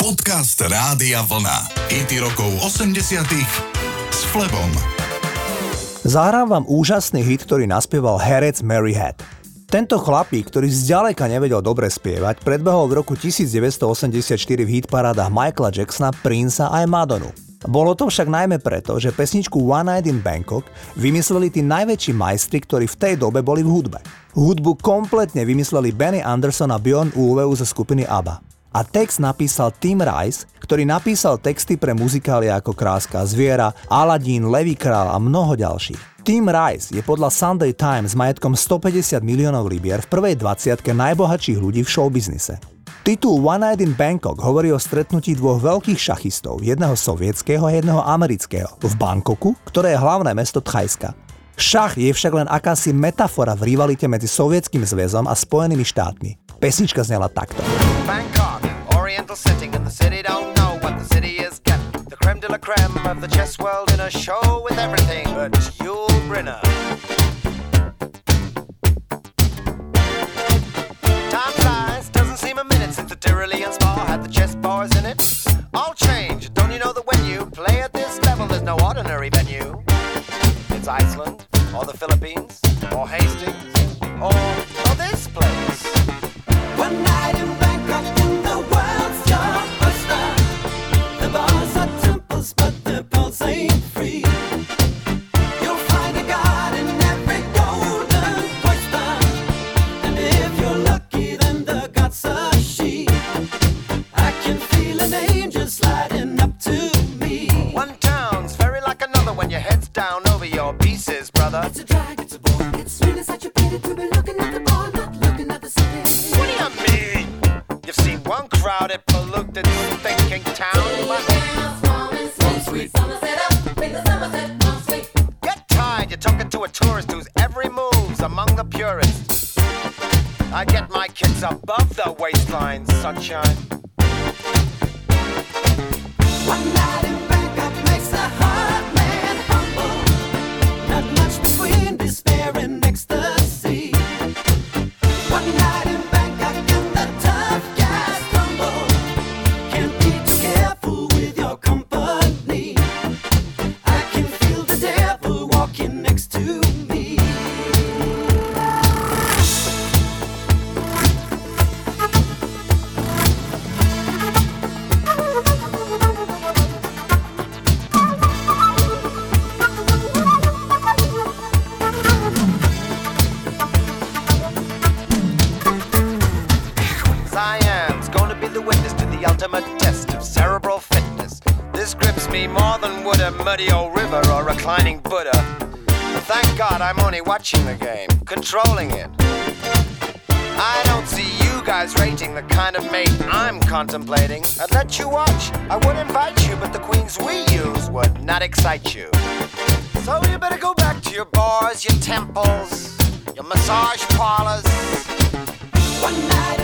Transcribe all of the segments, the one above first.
Podcast Rádia Vlna. IT rokov 80 s Flebom. Zahrám vám úžasný hit, ktorý naspieval herec Mary Head. Tento chlapík, ktorý zďaleka nevedel dobre spievať, predbehol v roku 1984 v hitparádach Michaela Jacksona, Princea aj Madonu. Bolo to však najmä preto, že pesničku One Night in Bangkok vymysleli tí najväčší majstri, ktorí v tej dobe boli v hudbe. Hudbu kompletne vymysleli Benny Anderson a Bjorn Ulveu ze skupiny ABBA a text napísal Tim Rice, ktorý napísal texty pre muzikály ako Kráska zviera, Aladdin, Levý král a mnoho ďalších. Tim Rice je podľa Sunday Times majetkom 150 miliónov libier v prvej 20 najbohatších ľudí v showbiznise. Titul One Night in Bangkok hovorí o stretnutí dvoch veľkých šachistov, jedného sovietského a jedného amerického, v Bangkoku, ktoré je hlavné mesto Thajska. Šach je však len akási metafora v rivalite medzi Sovietským zväzom a Spojenými štátmi. Pesnička znela takto. Bangkok, oriental setting and the city don't know what the city is getting. The creme de la creme of the chess world in a show with everything but Yul Brynner. Siam's gonna be the witness to the ultimate test of cerebral fitness. This grips me more than would a muddy old river or reclining Buddha. But thank God I'm only watching the game, controlling it. I don't see you guys rating the kind of mate I'm contemplating. I'd let you watch, I would invite you, but the queens we use would not excite you. So you better go back to your bars, your temples, your massage parlors. One night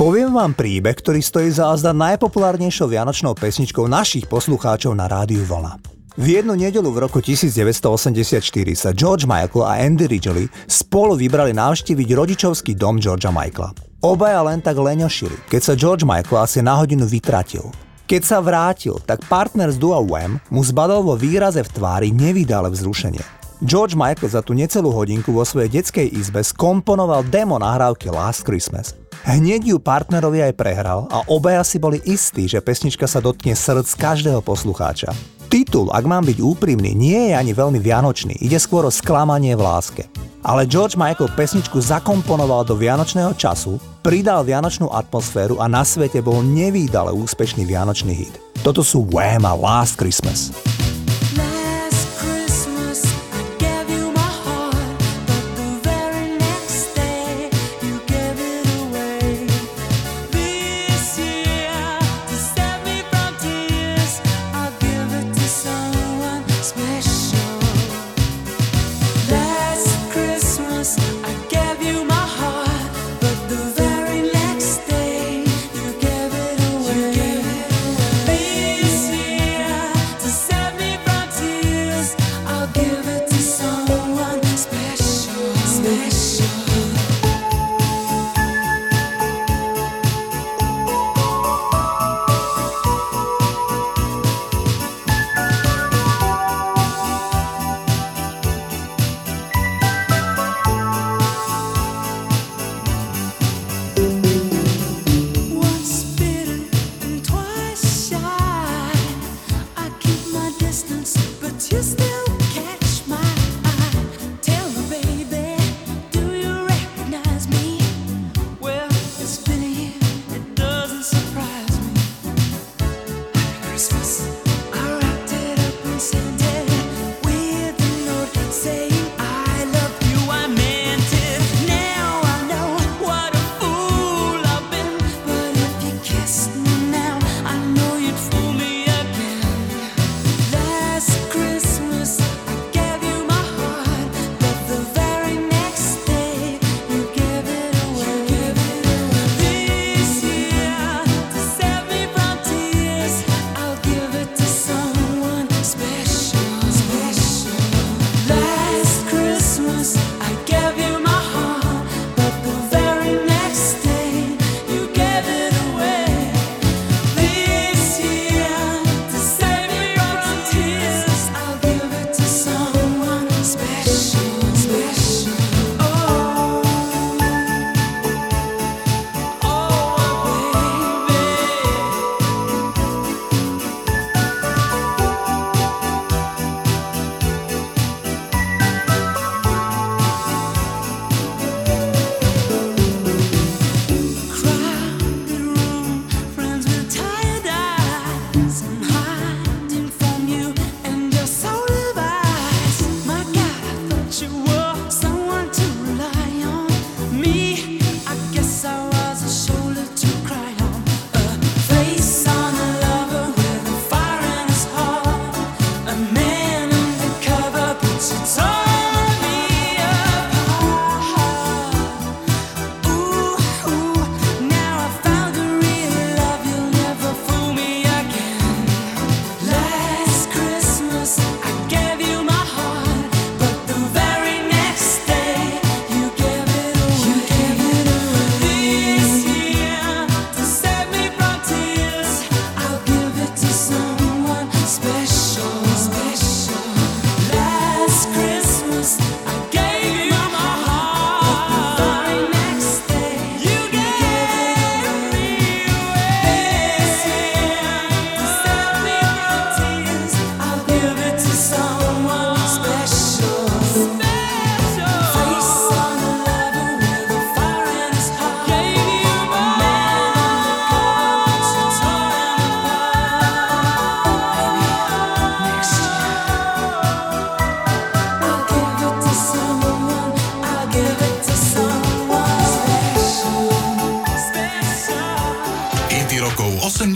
Poviem vám príbeh, ktorý stojí za azda najpopulárnejšou vianočnou pesničkou našich poslucháčov na rádiu Vlna. V jednu nedelu v roku 1984 sa George Michael a Andy Ridgely spolu vybrali navštíviť rodičovský dom Georgea Michaela. Obaja len tak leňošili, keď sa George Michael asi na hodinu vytratil. Keď sa vrátil, tak partner z Dua Wham mu zbadol vo výraze v tvári nevydále vzrušenie. George Michael za tú necelú hodinku vo svojej detskej izbe skomponoval demo nahrávky Last Christmas. Hneď ju partnerovi aj prehral a obaja si boli istí, že pesnička sa dotkne srdc každého poslucháča. Titul, ak mám byť úprimný, nie je ani veľmi vianočný, ide skôr o sklamanie v láske. Ale George Michael pesničku zakomponoval do vianočného času, pridal vianočnú atmosféru a na svete bol nevýdale úspešný vianočný hit. To Toto sú Wham a Last Christmas.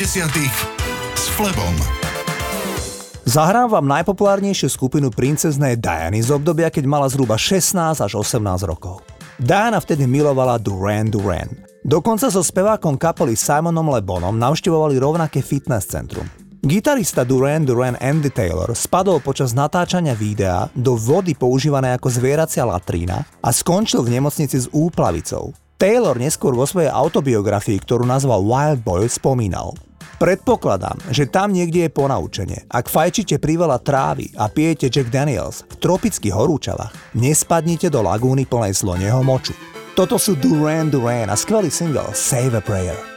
S Flebom. Zahrám vám najpopulárnejšiu skupinu princeznej Diany z obdobia, keď mala zhruba 16 až 18 rokov. Diana vtedy milovala Duran Duran. Dokonca so spevákom kapely Simonom Lebonom navštevovali rovnaké fitness centrum. Gitarista Duran Duran Andy Taylor spadol počas natáčania videa do vody používanej ako zvieracia latrína a skončil v nemocnici s úplavicou. Taylor neskôr vo svojej autobiografii, ktorú nazval Wild Boy, spomínal. Predpokladám, že tam niekde je ponaučenie. Ak fajčíte priveľa trávy a pijete Jack Daniels v tropických horúčavách, nespadnite do lagúny plnej sloneho moču. Toto sú Duran Duran a skvelý single Save a Prayer.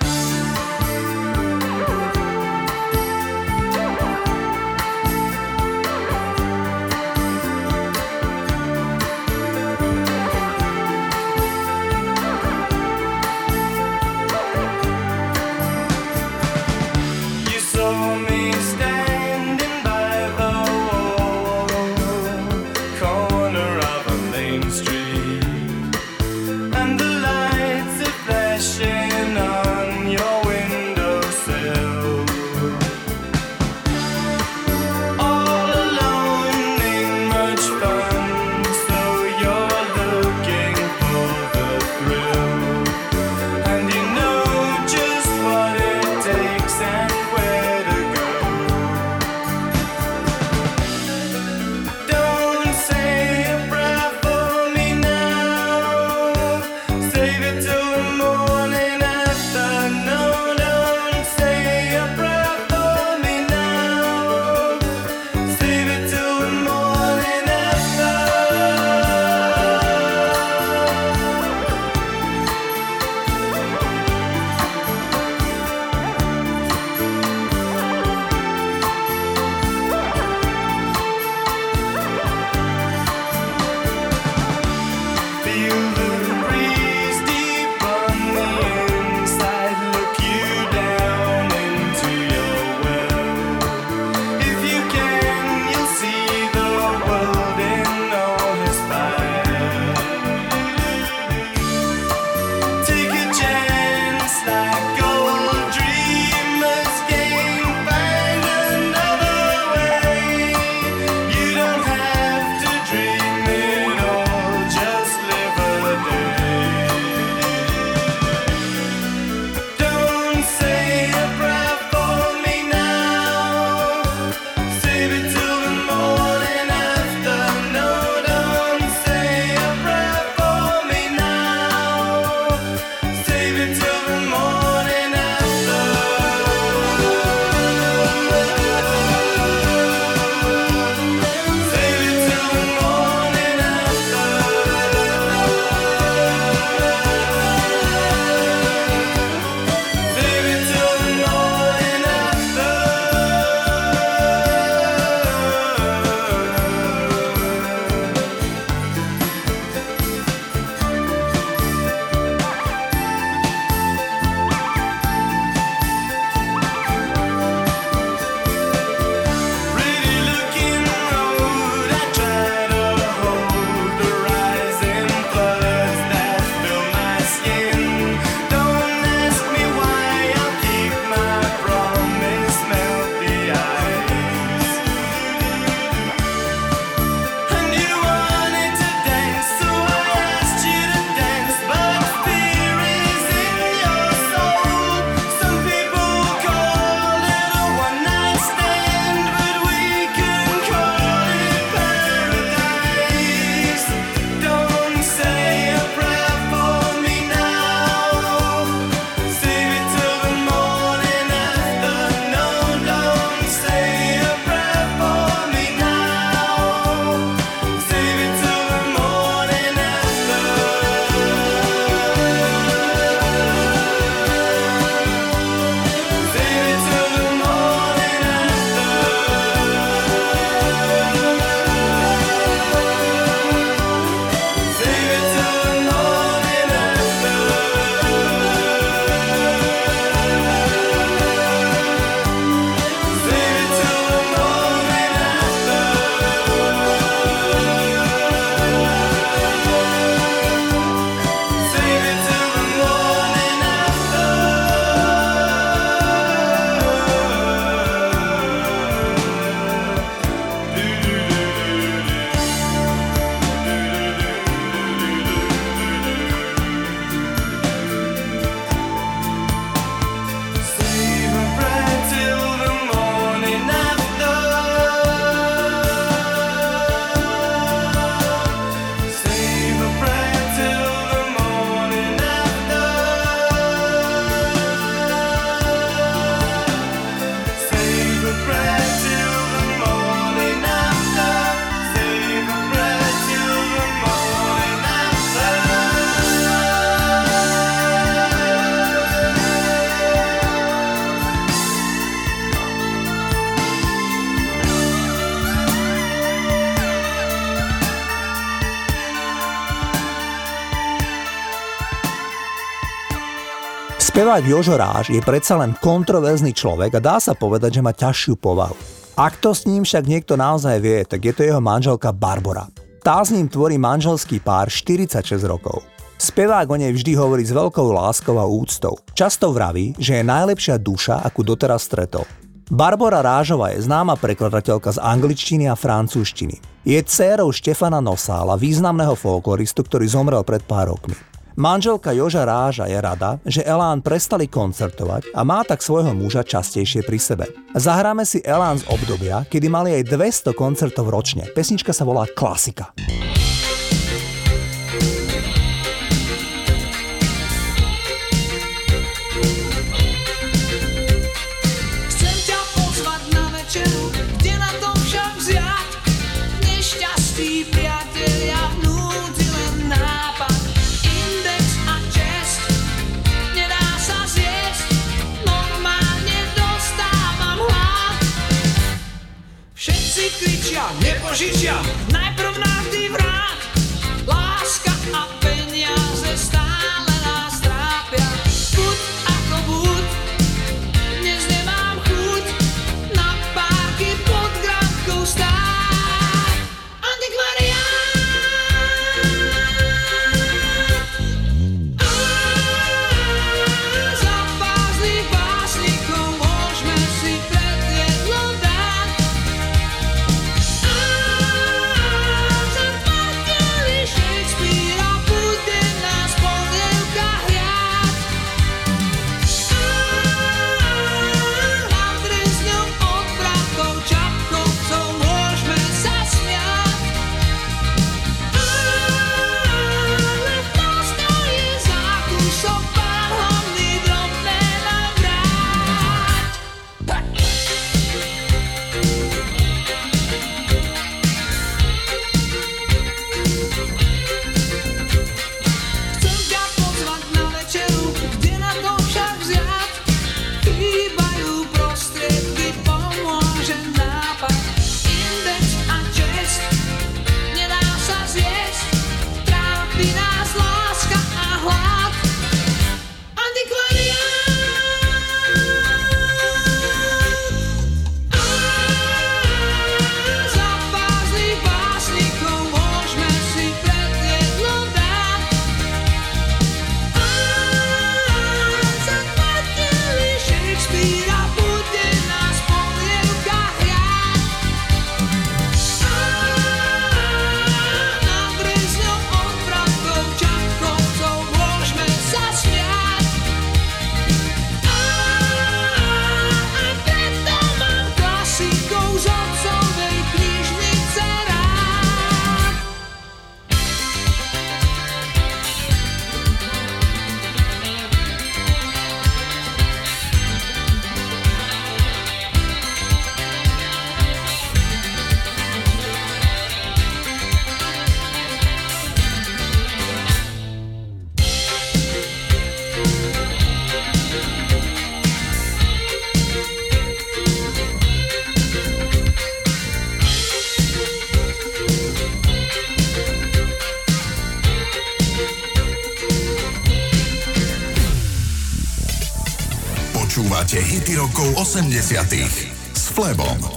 Spevák Jožo Ráž je predsa len kontroverzný človek a dá sa povedať, že má ťažšiu povahu. Ak to s ním však niekto naozaj vie, tak je to jeho manželka Barbara. Tá s ním tvorí manželský pár 46 rokov. Spevák o nej vždy hovorí s veľkou láskou a úctou. Často vraví, že je najlepšia duša, akú doteraz stretol. Barbara Rážová je známa prekladateľka z angličtiny a francúzštiny. Je dcérou Štefana Nosála, významného folkloristu, ktorý zomrel pred pár rokmi. Manželka Joža Ráža je rada, že Elán prestali koncertovať a má tak svojho muža častejšie pri sebe. Zahráme si Elán z obdobia, kedy mali aj 200 koncertov ročne. Pesnička sa volá Klasika. Požičia, najprv navždy vrát. Rokov 80 s Flebom,